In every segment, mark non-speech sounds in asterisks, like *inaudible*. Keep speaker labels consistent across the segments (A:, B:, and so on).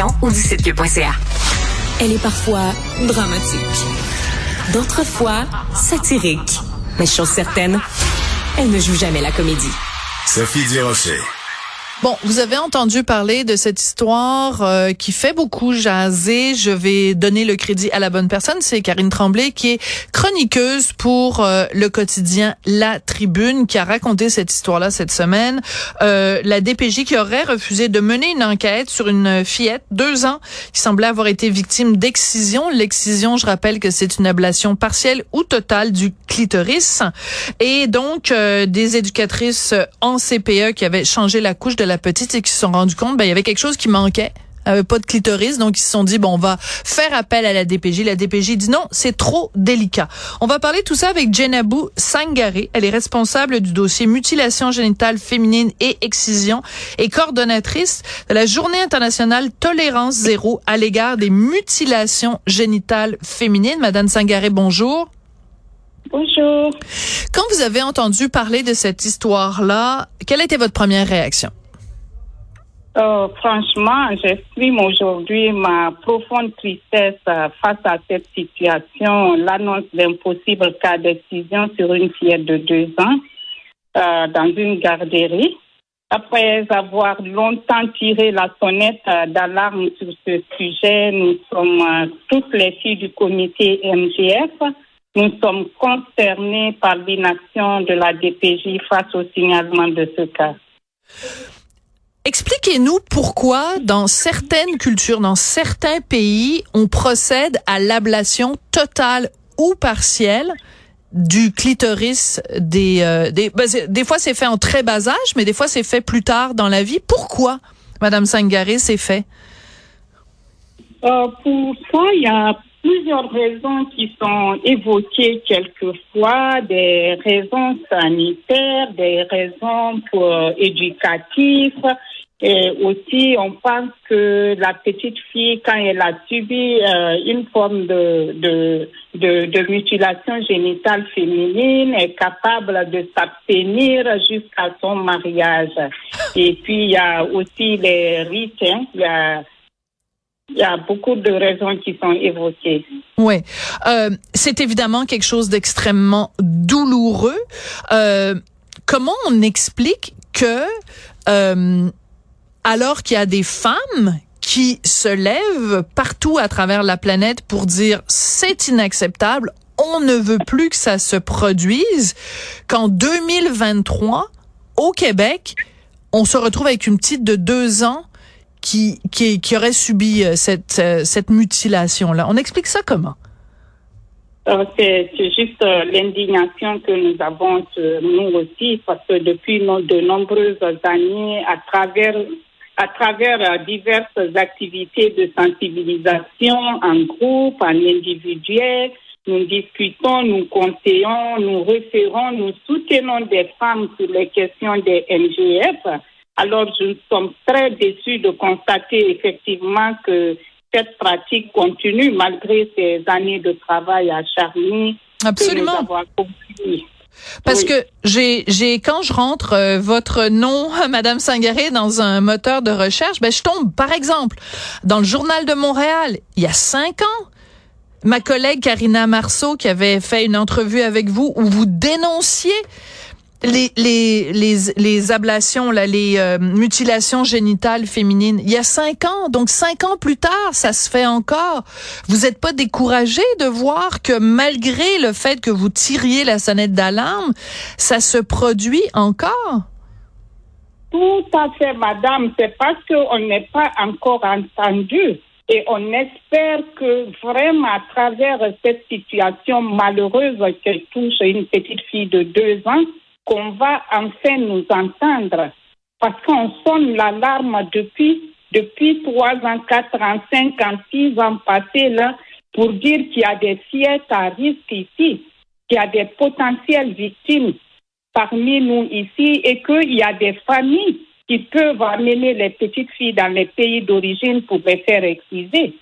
A: l'application ou du site cube.ca. Elle est parfois dramatique, d'autres fois satirique. Mais chose certaine, elle ne joue jamais la comédie.
B: Sophie Durocher.
C: Bon, vous avez entendu parler de cette histoire euh, qui fait beaucoup jaser. Je vais donner le crédit à la bonne personne. C'est Karine Tremblay qui est chroniqueuse pour euh, le quotidien La Tribune qui a raconté cette histoire-là cette semaine. Euh, la DPJ qui aurait refusé de mener une enquête sur une fillette, deux ans, qui semblait avoir été victime d'excision. L'excision, je rappelle que c'est une ablation partielle ou totale du clitoris. Et donc, des éducatrices en CPE qui avaient changé la couche de la petite et qui se sont rendus compte ben il y avait quelque chose qui manquait avait pas de clitoris, donc ils se sont dit bon, on va faire appel à la DPJ. La DPJ dit non, c'est trop délicat. On va parler tout ça avec Jenabou Sangaré. Elle est responsable du dossier mutilation génitale féminine et excision et coordonnatrice de la Journée internationale tolérance zéro à l'égard des mutilations génitales féminines. Madame Sangaré, bonjour.
D: Bonjour.
C: Quand vous avez entendu parler de cette histoire-là, quelle était votre première réaction?
D: Euh, franchement, j'exprime aujourd'hui ma profonde tristesse euh, face à cette situation, l'annonce d'un possible cas d'excision sur une fillette de deux ans euh, dans une garderie. Après avoir longtemps tiré la sonnette d'alarme sur ce sujet, nous sommes toutes les filles du comité MGF. Nous sommes concernés par l'inaction de la DPJ face au signalement de ce cas.
C: Expliquez-nous pourquoi dans certaines cultures, dans certains pays, on procède à l'ablation totale ou partielle du clitoris des euh, des ben, des fois c'est fait en très bas âge mais des fois c'est fait plus tard dans la vie. Pourquoi madame Sangaré c'est fait?
D: Euh, pour il y a plusieurs raisons qui sont évoquées quelquefois des raisons sanitaires des raisons euh, éducatives et aussi, on pense que la petite fille, quand elle a subi euh, une forme de, de, mutilation génitale féminine, est capable de s'abstenir jusqu'à son mariage. Et puis, il y a aussi les rites. Hein. Y a, il y a beaucoup de raisons qui sont évoquées.
C: Oui. Euh, c'est évidemment quelque chose d'extrêmement douloureux. Euh, comment on explique que euh, alors qu'il y a des femmes qui se lèvent partout à travers la planète pour dire c'est inacceptable, on ne veut plus que ça se produise, qu'en 2023, au Québec, on se retrouve avec une petite de deux ans qui, qui, aurait subi euh, cette, euh, cette mutilation-là. On explique ça comment?
D: Euh, c'est juste l'indignation que nous avons nous aussi, parce que depuis de nombreuses années, à travers à travers euh, diverses activités de sensibilisation en groupe, en individuel. Nous discutons, nous conseillons, nous référons, nous soutenons des femmes sur les questions des MGF. Alors, nous sommes très déçus de constater effectivement que cette pratique continue malgré ces années de travail acharné.
C: Absolument. Parce que j'ai, j'ai quand je rentre euh, votre nom, *laughs* Madame Sangaré, dans un moteur de recherche, ben je tombe, par exemple, dans le journal de Montréal, il y a cinq ans, ma collègue Karina Marceau qui avait fait une entrevue avec vous où vous dénonciez les, les, les, les ablations, là, les euh, mutilations génitales féminines, il y a cinq ans. Donc, cinq ans plus tard, ça se fait encore. Vous n'êtes pas découragé de voir que malgré le fait que vous tiriez la sonnette d'alarme, ça se produit encore?
D: Tout à fait, madame. C'est parce qu'on n'est pas encore entendu. Et on espère que vraiment à travers cette situation malheureuse qui touche une petite fille de deux ans, qu'on va enfin nous entendre. Parce qu'on sonne l'alarme depuis, depuis 3 ans, 4 ans, 5 ans, 6 ans passés là, pour dire qu'il y a des fillettes à risque ici, qu'il y a des potentielles victimes parmi nous ici et qu'il y a des familles qui peuvent amener les petites filles dans les pays d'origine pour les faire exciser.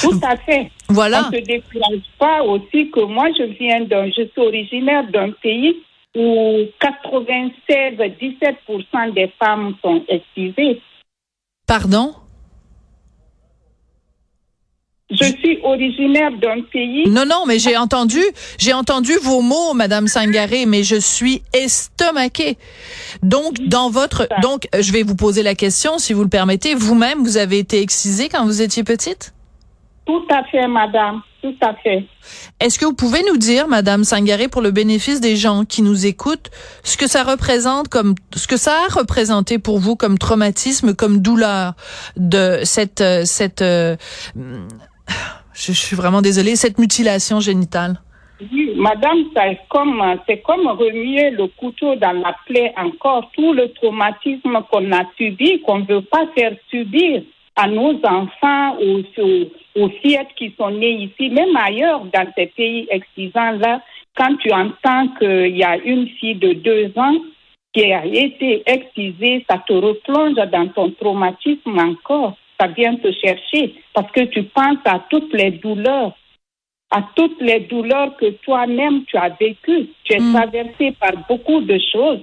D: Tout à fait.
C: Voilà.
D: On ne se décourage pas aussi que moi, je viens d'un, je suis originaire d'un pays où 96-17% des femmes sont excisées.
C: Pardon?
D: Je suis originaire d'un pays.
C: Non, non, mais j'ai entendu, j'ai entendu vos mots, Madame Sangaré, mais je suis estomaquée. Donc, dans votre, donc, je vais vous poser la question, si vous le permettez. Vous-même, vous avez été excisée quand vous étiez petite?
D: Tout à fait, Madame. Tout à fait.
C: Est-ce que vous pouvez nous dire, Madame Sangaré, pour le bénéfice des gens qui nous écoutent, ce que ça représente comme, ce que ça a représenté pour vous comme traumatisme, comme douleur de cette, euh, cette, euh, je, suis vraiment désolée, cette mutilation génitale?
D: Oui, madame, c'est comme, c'est comme remuer le couteau dans la plaie encore, tout le traumatisme qu'on a subi, qu'on ne veut pas faire subir à nos enfants, aux, aux, fillettes qui sont nées ici, même ailleurs dans ces pays excisants-là, quand tu entends qu'il y a une fille de deux ans qui a été excisée, ça te replonge dans ton traumatisme encore. Ça vient te chercher parce que tu penses à toutes les douleurs, à toutes les douleurs que toi-même tu as vécues. Tu es mm. traversé par beaucoup de choses.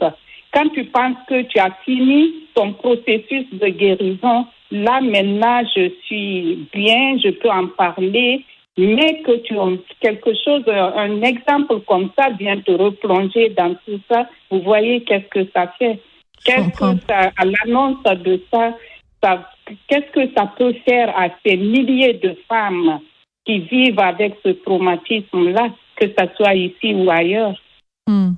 D: Quand tu penses que tu as fini ton processus de guérison, Là, maintenant, je suis bien, je peux en parler, mais que tu as quelque chose, un exemple comme ça vient te replonger dans tout ça, vous voyez qu'est-ce que ça fait? Qu'est-ce que ça, à l'annonce de ça, ça qu'est-ce que ça peut faire à ces milliers de femmes qui vivent avec ce traumatisme-là, que ce soit ici ou ailleurs?
C: Hmm.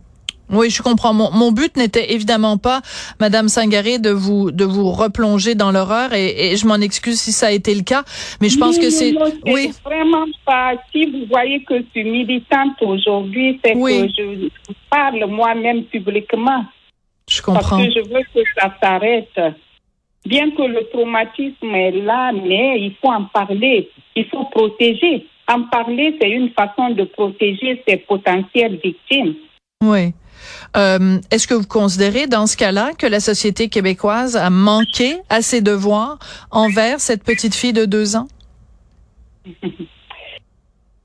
C: Oui, je comprends. Mon, mon but n'était évidemment pas, Madame Sangaré, de vous de vous replonger dans l'horreur et, je m'en excuse si ça a été le cas, mais je pense que c'est
D: oui vraiment pas. Si vous voyez que je suis militante aujourd'hui, c'est que je parle moi-même publiquement.
C: Je comprends.
D: Parce que je veux que ça s'arrête. Bien que le traumatisme est là, mais il faut en parler. Il faut protéger. En parler, c'est une façon de protéger ses potentielles victimes.
C: Oui. Euh, Est-ce que vous considérez dans ce cas-là que la société québécoise a manqué à ses devoirs envers cette petite fille de deux ans? *laughs*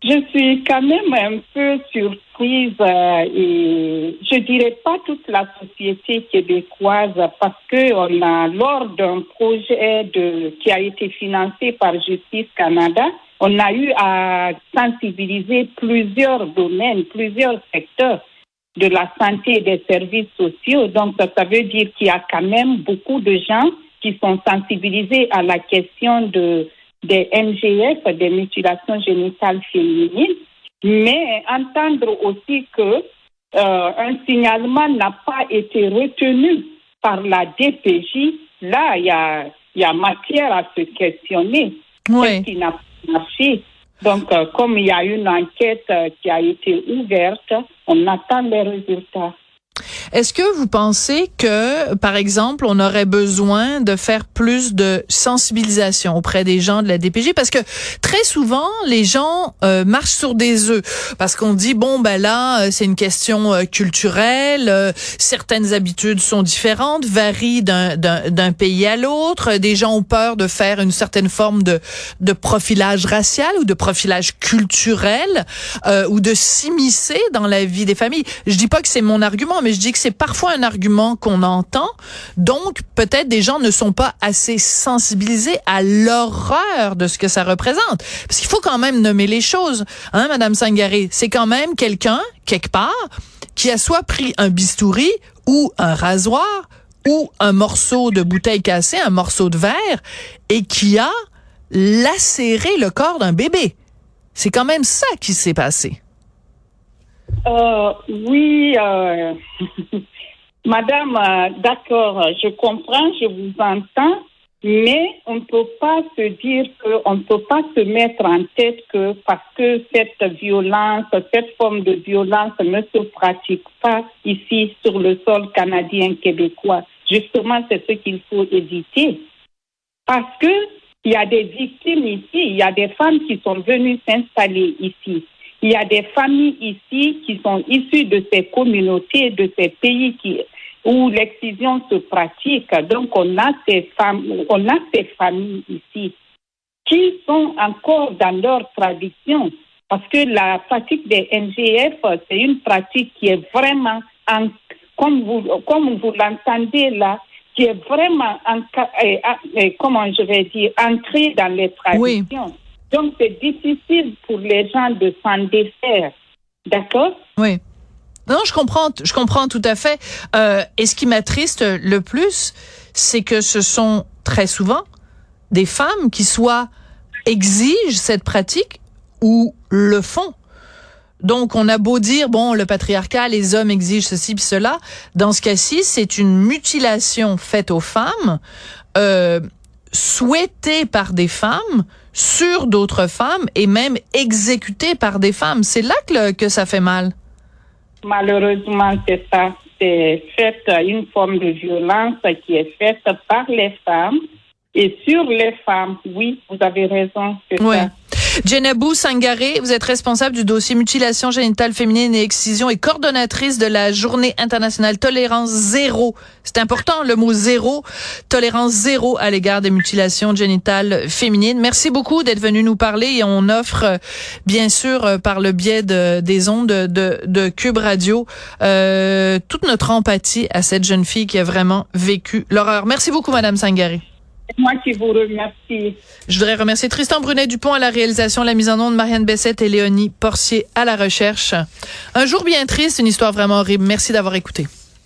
D: Je suis quand même un peu surprise euh, et je dirais pas toute la société québécoise parce que on a lors d'un projet de qui a été financé par Justice Canada, on a eu à sensibiliser plusieurs domaines, plusieurs secteurs de la santé et des services sociaux. Donc, ça veut dire qu'il y a quand même beaucoup de gens qui sont sensibilisés à la question de, des MGF, des mutilations génitales féminines, mais entendre aussi que euh, un signalement n'a pas été retenu par la DPJ, là, il y a, y a matière à se questionner.
C: Oui.
D: qui n'a pas marché? Donc, euh, comme il y a une enquête euh, qui a été ouverte, on attend les résultats.
C: Est-ce que vous pensez que, par exemple, on aurait besoin de faire plus de sensibilisation auprès des gens de la DPJ? Parce que très souvent, les gens euh, marchent sur des œufs. Parce qu'on dit, bon, ben là, euh, c'est une question euh, culturelle, certaines habitudes sont différentes, varient d'un pays à l'autre. Des gens ont peur de faire une certaine forme de, de profilage racial ou de profilage culturel ou de s'immiscer dans la vie des familles. Je dis pas que c'est mon argument, mais je dis que c'est parfois un argument qu'on entend. Donc, peut-être des gens ne sont pas assez sensibilisés à l'horreur de ce que ça représente. Parce qu'il faut quand même nommer les choses. Hein, Madame Sangaré? C'est quand même quelqu'un, quelque part, qui a soit pris un bistouri ou un rasoir ou un morceau de bouteille cassée, un morceau de verre, et qui a lacéré le corps d'un bébé. C'est quand même ça qui s'est passé.
D: Euh, oui, euh, *laughs* Madame, euh, d'accord, je comprends, je vous entends, mais on ne peut pas se dire qu'on ne peut pas se mettre en tête que parce que cette violence, cette forme de violence ne se pratique pas ici sur le sol canadien québécois. Justement, c'est ce qu'il faut éviter. Parce que il y a des victimes ici, il y a des femmes qui sont venues s'installer ici. Il y a des familles ici qui sont issues de ces communautés, de ces pays qui, où l'excision se pratique. Donc, on a ces femmes, on a ces familles ici qui sont encore dans leur tradition. Parce que la pratique des NGF, c'est une pratique qui est vraiment, comme vous, comme vous l'entendez là, qui est vraiment, en, comment je vais dire, ancrée dans les traditions. Donc, c'est difficile pour les gens de s'en défaire. D'accord?
C: Oui. Non, je comprends, je comprends tout à fait. Euh, et ce qui m'attriste le plus, c'est que ce sont très souvent des femmes qui soit exigent cette pratique ou le font. Donc, on a beau dire, bon, le patriarcat, les hommes exigent ceci puis cela. Dans ce cas-ci, c'est une mutilation faite aux femmes, euh, souhaitée par des femmes, sur d'autres femmes et même exécutée par des femmes. C'est là que, que ça fait mal.
D: Malheureusement, c'est ça. C'est une forme de violence qui est faite par les femmes et sur les femmes. Oui, vous avez raison, c'est ça.
C: Jenabou Sangaré, vous êtes responsable du dossier mutilation génitale féminine et excision et coordonnatrice de la journée internationale tolérance zéro. C'est important le mot zéro, tolérance zéro à l'égard des mutilations génitales féminines. Merci beaucoup d'être venu nous parler et on offre euh, bien sûr euh, par le biais de, des ondes de, de Cube Radio euh, toute notre empathie à cette jeune fille qui a vraiment vécu l'horreur. Merci beaucoup Madame Sangaré.
D: Moi qui vous remercie.
C: Je voudrais remercier Tristan Brunet-Dupont à la réalisation, la mise en onde, Marianne Bessette et Léonie Porcier à la recherche. Un jour bien triste, une histoire vraiment horrible. Merci d'avoir écouté.